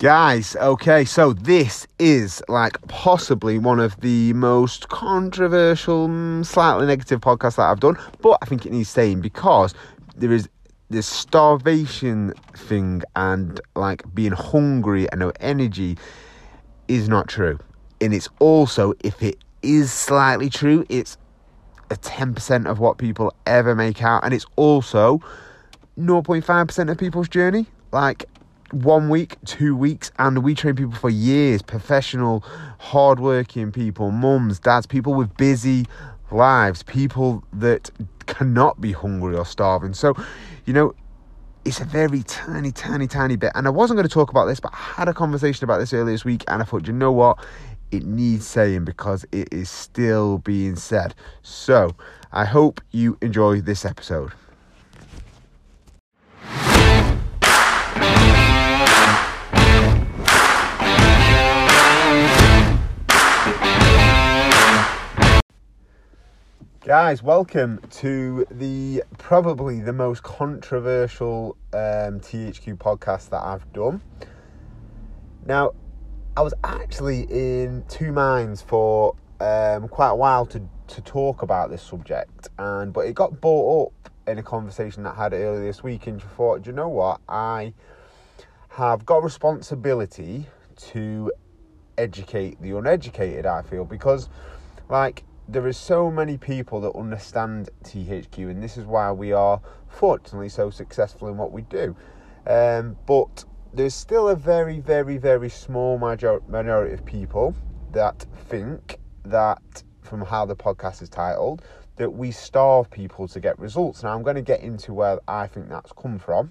Guys, okay, so this is like possibly one of the most controversial, mm, slightly negative podcasts that I've done, but I think it needs saying because there is this starvation thing and like being hungry and no energy is not true. And it's also, if it is slightly true, it's a 10% of what people ever make out, and it's also 0.5% of people's journey. Like, one week, two weeks, and we train people for years professional, hardworking people, mums, dads, people with busy lives, people that cannot be hungry or starving. So, you know, it's a very tiny, tiny, tiny bit. And I wasn't going to talk about this, but I had a conversation about this earlier this week, and I thought, you know what? It needs saying because it is still being said. So, I hope you enjoy this episode. Guys, welcome to the probably the most controversial um, THQ podcast that I've done. Now, I was actually in two minds for um, quite a while to, to talk about this subject, and but it got brought up in a conversation that I had earlier this week, and I thought, do you know what? I have got responsibility to educate the uneducated. I feel because, like there is so many people that understand THQ, and this is why we are fortunately so successful in what we do. Um, but there's still a very, very, very small major- minority of people that think that, from how the podcast is titled, that we starve people to get results. Now, I'm going to get into where I think that's come from.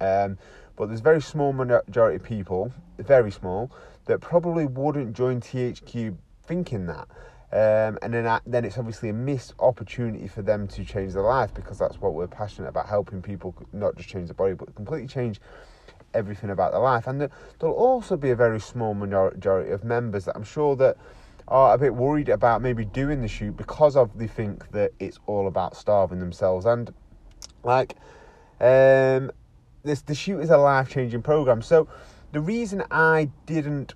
Um, but there's very small majority of people, very small, that probably wouldn't join THQ thinking that. Um, and then, then it's obviously a missed opportunity for them to change their life because that's what we're passionate about helping people not just change the body but completely change everything about their life. And there'll also be a very small majority of members that I'm sure that are a bit worried about maybe doing the shoot because of they think that it's all about starving themselves. And like, um, this the shoot is a life changing program. So the reason I didn't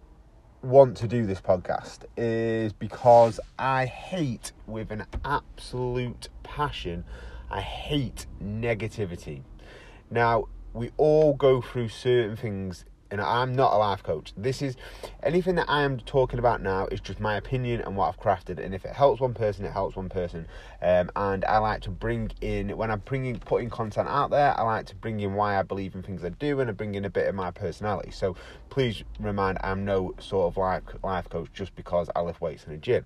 want to do this podcast is because I hate with an absolute passion, I hate negativity. Now, we all go through certain things and I'm not a life coach. This is anything that I am talking about now is just my opinion and what I've crafted. And if it helps one person, it helps one person. Um, and I like to bring in when I'm bringing putting content out there, I like to bring in why I believe in things I do, and I bring in a bit of my personality. So please remind I'm no sort of life life coach just because I lift weights in a gym,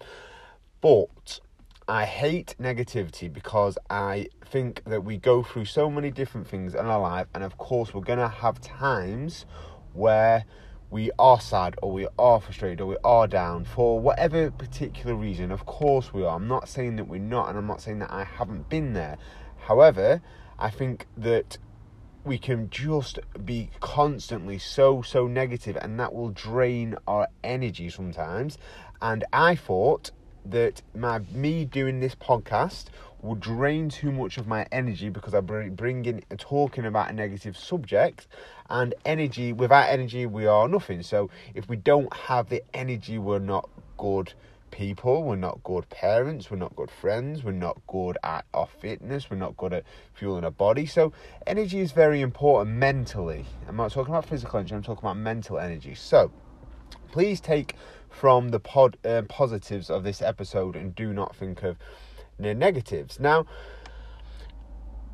but. I hate negativity because I think that we go through so many different things in our life, and of course, we're gonna have times where we are sad or we are frustrated or we are down for whatever particular reason. Of course, we are. I'm not saying that we're not, and I'm not saying that I haven't been there. However, I think that we can just be constantly so, so negative, and that will drain our energy sometimes. And I thought that my me doing this podcast will drain too much of my energy because I bring in talking about a negative subject, and energy without energy we are nothing. So if we don't have the energy, we're not good people, we're not good parents, we're not good friends, we're not good at our fitness, we're not good at fueling our body. So energy is very important mentally. I'm not talking about physical energy, I'm talking about mental energy. So please take from the pod uh, positives of this episode and do not think of the negatives. Now,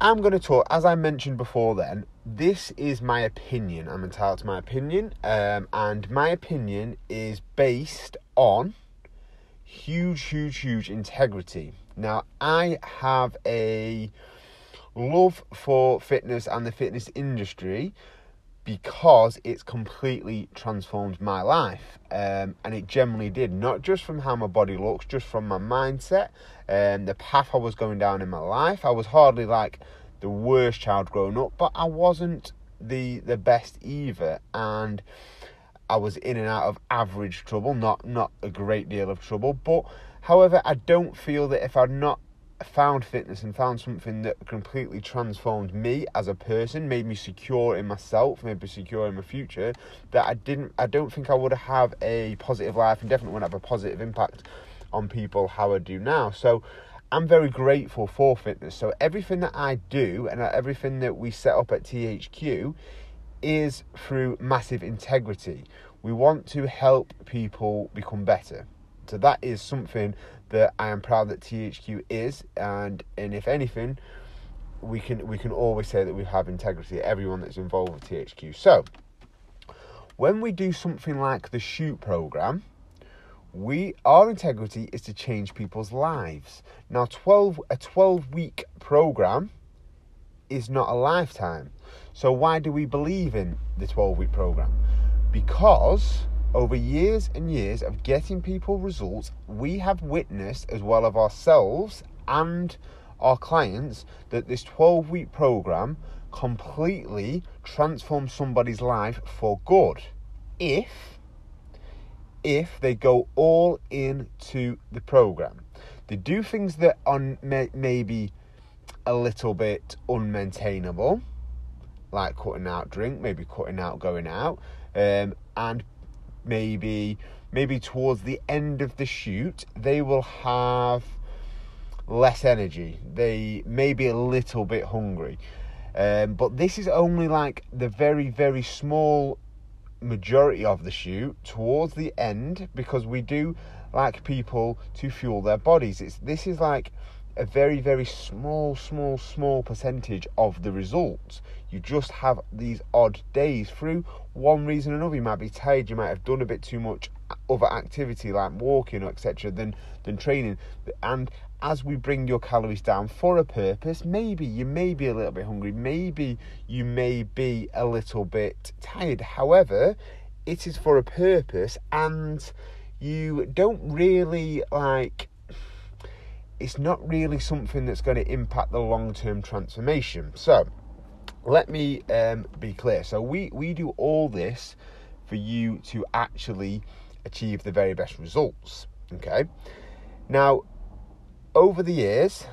I'm going to talk, as I mentioned before, then, this is my opinion. I'm entitled to my opinion, um, and my opinion is based on huge, huge, huge integrity. Now, I have a love for fitness and the fitness industry because it's completely transformed my life. Um, and it generally did, not just from how my body looks, just from my mindset and um, the path I was going down in my life. I was hardly like the worst child growing up, but I wasn't the the best either. And I was in and out of average trouble, not not a great deal of trouble. But however, I don't feel that if I'd not found fitness and found something that completely transformed me as a person, made me secure in myself, made me secure in my future, that I didn't I don't think I would have a positive life and definitely wouldn't have a positive impact on people how I do now. So I'm very grateful for fitness. So everything that I do and everything that we set up at THQ is through massive integrity. We want to help people become better. So that is something that I am proud that THQ is, and and if anything, we can we can always say that we have integrity. Everyone that's involved with THQ. So when we do something like the shoot program, we our integrity is to change people's lives. Now, twelve a twelve week program is not a lifetime. So why do we believe in the twelve week program? Because over years and years of getting people results, we have witnessed, as well as ourselves and our clients, that this 12 week program completely transforms somebody's life for good. If if they go all into the program, they do things that are may, maybe a little bit unmaintainable, like cutting out drink, maybe cutting out going out, um, and maybe maybe towards the end of the shoot they will have less energy. They may be a little bit hungry. Um, but this is only like the very very small majority of the shoot towards the end because we do like people to fuel their bodies. It's this is like a very, very small, small, small percentage of the results. You just have these odd days through one reason or another. You might be tired, you might have done a bit too much other activity like walking or etc. than than training. And as we bring your calories down for a purpose, maybe you may be a little bit hungry, maybe you may be a little bit tired. However, it is for a purpose and you don't really like it's not really something that's going to impact the long term transformation. So, let me um, be clear. So, we, we do all this for you to actually achieve the very best results. Okay. Now, over the years,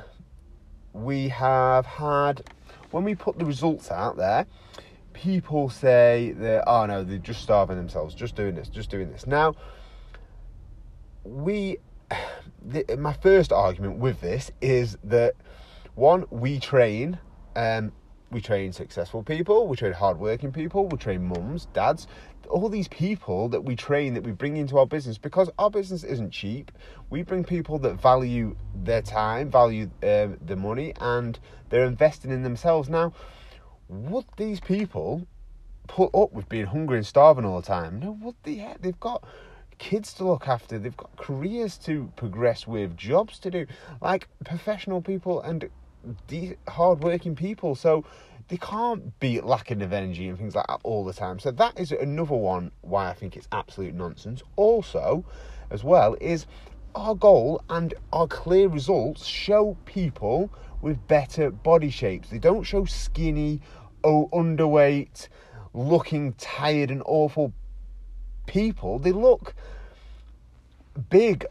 we have had, when we put the results out there, people say that, oh no, they're just starving themselves, just doing this, just doing this. Now, we the, my first argument with this is that one, we train, um, we train successful people, we train hardworking people, we train mums, dads, all these people that we train that we bring into our business because our business isn't cheap. We bring people that value their time, value uh, the money, and they're investing in themselves. Now, would these people put up with being hungry and starving all the time? No, what the heck? They've got kids to look after, they've got careers to progress with, jobs to do, like professional people and de- hard-working people. So they can't be lacking of energy and things like that all the time. So that is another one why I think it's absolute nonsense. Also, as well, is our goal and our clear results show people with better body shapes. They don't show skinny, oh, underweight, looking tired and awful people, they look big,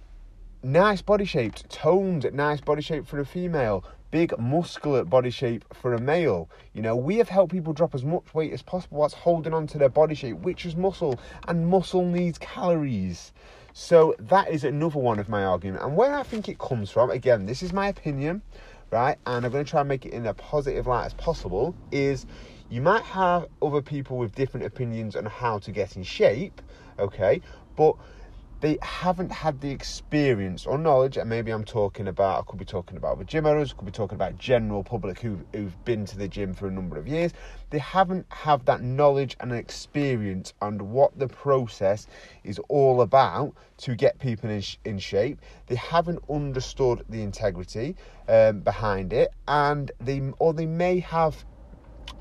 nice body shaped, toned, nice body shape for a female, big, muscular body shape for a male. You know, we have helped people drop as much weight as possible whilst holding on to their body shape, which is muscle, and muscle needs calories. So that is another one of my argument. And where I think it comes from, again, this is my opinion, right? And I'm going to try and make it in a positive light as possible, is you might have other people with different opinions on how to get in shape, okay? But they haven't had the experience or knowledge, and maybe I'm talking about, I could be talking about the gym owners, could be talking about general public who, who've been to the gym for a number of years. They haven't have that knowledge and experience on what the process is all about to get people in, in shape. They haven't understood the integrity um, behind it, and they or they may have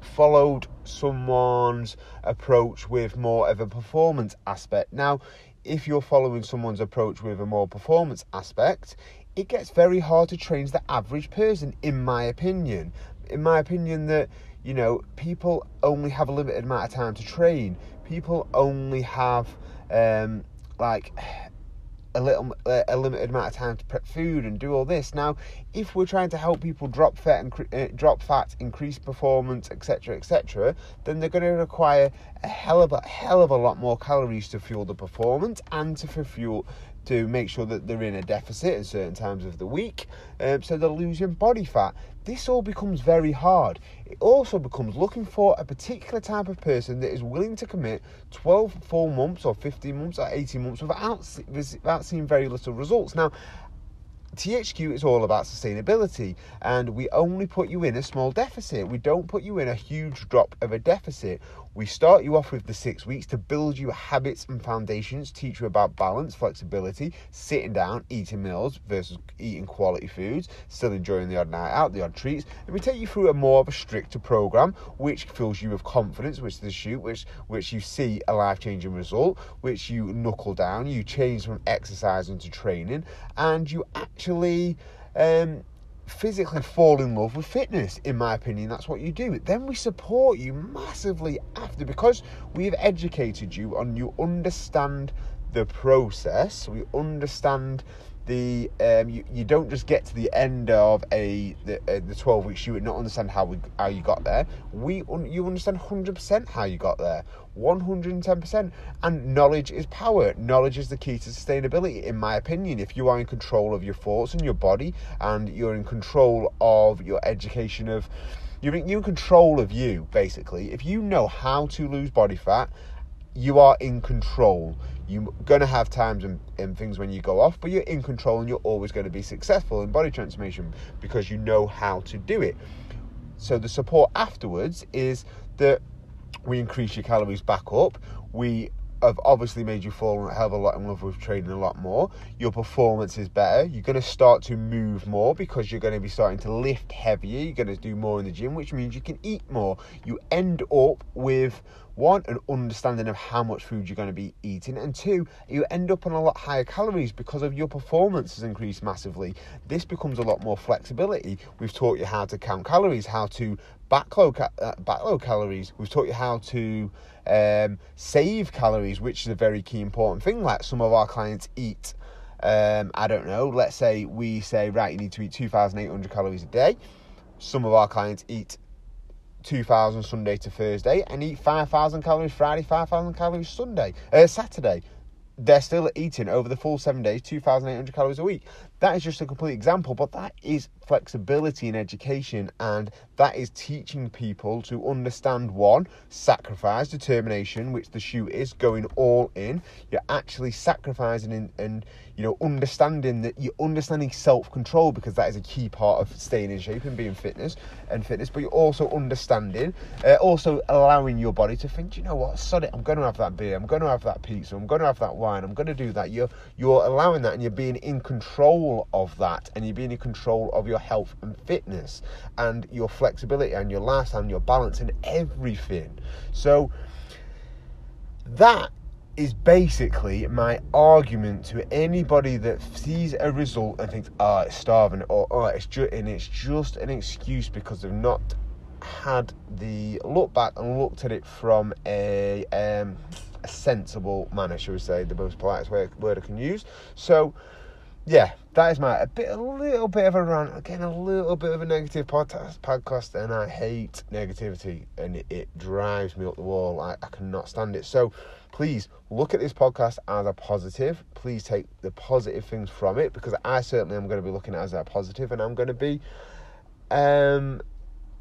followed someone's approach with more of a performance aspect. Now, if you're following someone's approach with a more performance aspect, it gets very hard to train the average person, in my opinion. In my opinion, that you know, people only have a limited amount of time to train. People only have um, like a little a limited amount of time to prep food and do all this. Now, if we're trying to help people drop fat and uh, drop fat, increase performance, etc., etc., then they're going to require a hell of a hell of a lot more calories to fuel the performance and to fuel to make sure that they're in a deficit at certain times of the week, um, so they're losing body fat. This all becomes very hard. It also becomes looking for a particular type of person that is willing to commit 12 full months or 15 months or 18 months without, without seeing very little results. Now, THQ is all about sustainability, and we only put you in a small deficit. We don't put you in a huge drop of a deficit. We start you off with the six weeks to build you habits and foundations, teach you about balance, flexibility, sitting down, eating meals versus eating quality foods, still enjoying the odd night out, the odd treats. And we take you through a more of a stricter program, which fills you with confidence, which is the shoot, which which you see a life changing result, which you knuckle down, you change from exercise into training, and you actually. Um, physically fall in love with fitness in my opinion. That's what you do. Then we support you massively after because we've educated you and you understand the process. We understand the um, you, you don't just get to the end of a the, uh, the 12 week shoot and not understand how we how you got there. We un, you understand 100% how you got there. 110% and knowledge is power. Knowledge is the key to sustainability in my opinion. If you are in control of your thoughts and your body and you're in control of your education of in, you're in control of you basically. If you know how to lose body fat you are in control. You're going to have times and, and, things when you go off, but you're in control and you're always going to be successful in body transformation because you know how to do it. So, the support afterwards is that we increase your calories back up. We have obviously made you fall a hell of a lot in love with training a lot more. Your performance is better. You're going to start to move more because you're going to be starting to lift heavier. You're going to do more in the gym, which means you can eat more. You end up with one, an understanding of how much food you're going to be eating, and two, you end up on a lot higher calories because of your performance has increased massively. This becomes a lot more flexibility. We've taught you how to count calories, how to backload, uh, backload calories. We've taught you how to um, save calories, which is a very key important thing. Like some of our clients eat. Um, I don't know. Let's say we say, right, you need to eat 2,800 calories a day. Some of our clients eat 2,000 Sunday to Thursday and eat 5,000 calories Friday, 5,000 calories Sunday, uh, Saturday. They're still eating over the full seven days, 2,800 calories a week. That is just a complete example, but that is flexibility in education and that is teaching people to understand one, sacrifice, determination, which the shoot is, going all in. You're actually sacrificing and, and you know, understanding that you're understanding self-control because that is a key part of staying in shape and being fitness and fitness, but you're also understanding, uh, also allowing your body to think, you know what, sod it, I'm going to have that beer, I'm going to have that pizza, I'm going to have that wine, I'm going to do that. You're, you're allowing that and you're being in control control of that and you're being in control of your health and fitness and your flexibility and your lifestyle and your balance and everything. So that is basically my argument to anybody that sees a result and thinks, "Oh, it's starving," or "Oh, it's just," and it's just an excuse because they've not had the look back and looked at it from a um, a sensible manner, shall we say, the most polite word I can use. So yeah, that is my a bit, a little bit of a rant. Again, a little bit of a negative podcast, podcast, and I hate negativity, and it, it drives me up the wall. I, I cannot stand it. So, please look at this podcast as a positive. Please take the positive things from it because I certainly am going to be looking at it as a positive, and I'm going to be um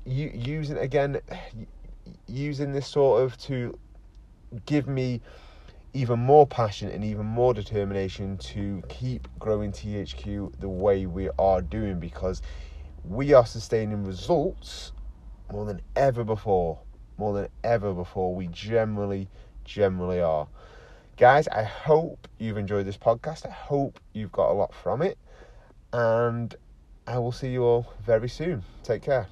using again using this sort of to give me even more passion and even more determination to keep growing THQ the way we are doing because we are sustaining results more than ever before. More than ever before. We generally, generally are. Guys, I hope you've enjoyed this podcast. I hope you've got a lot from it. And I will see you all very soon. Take care.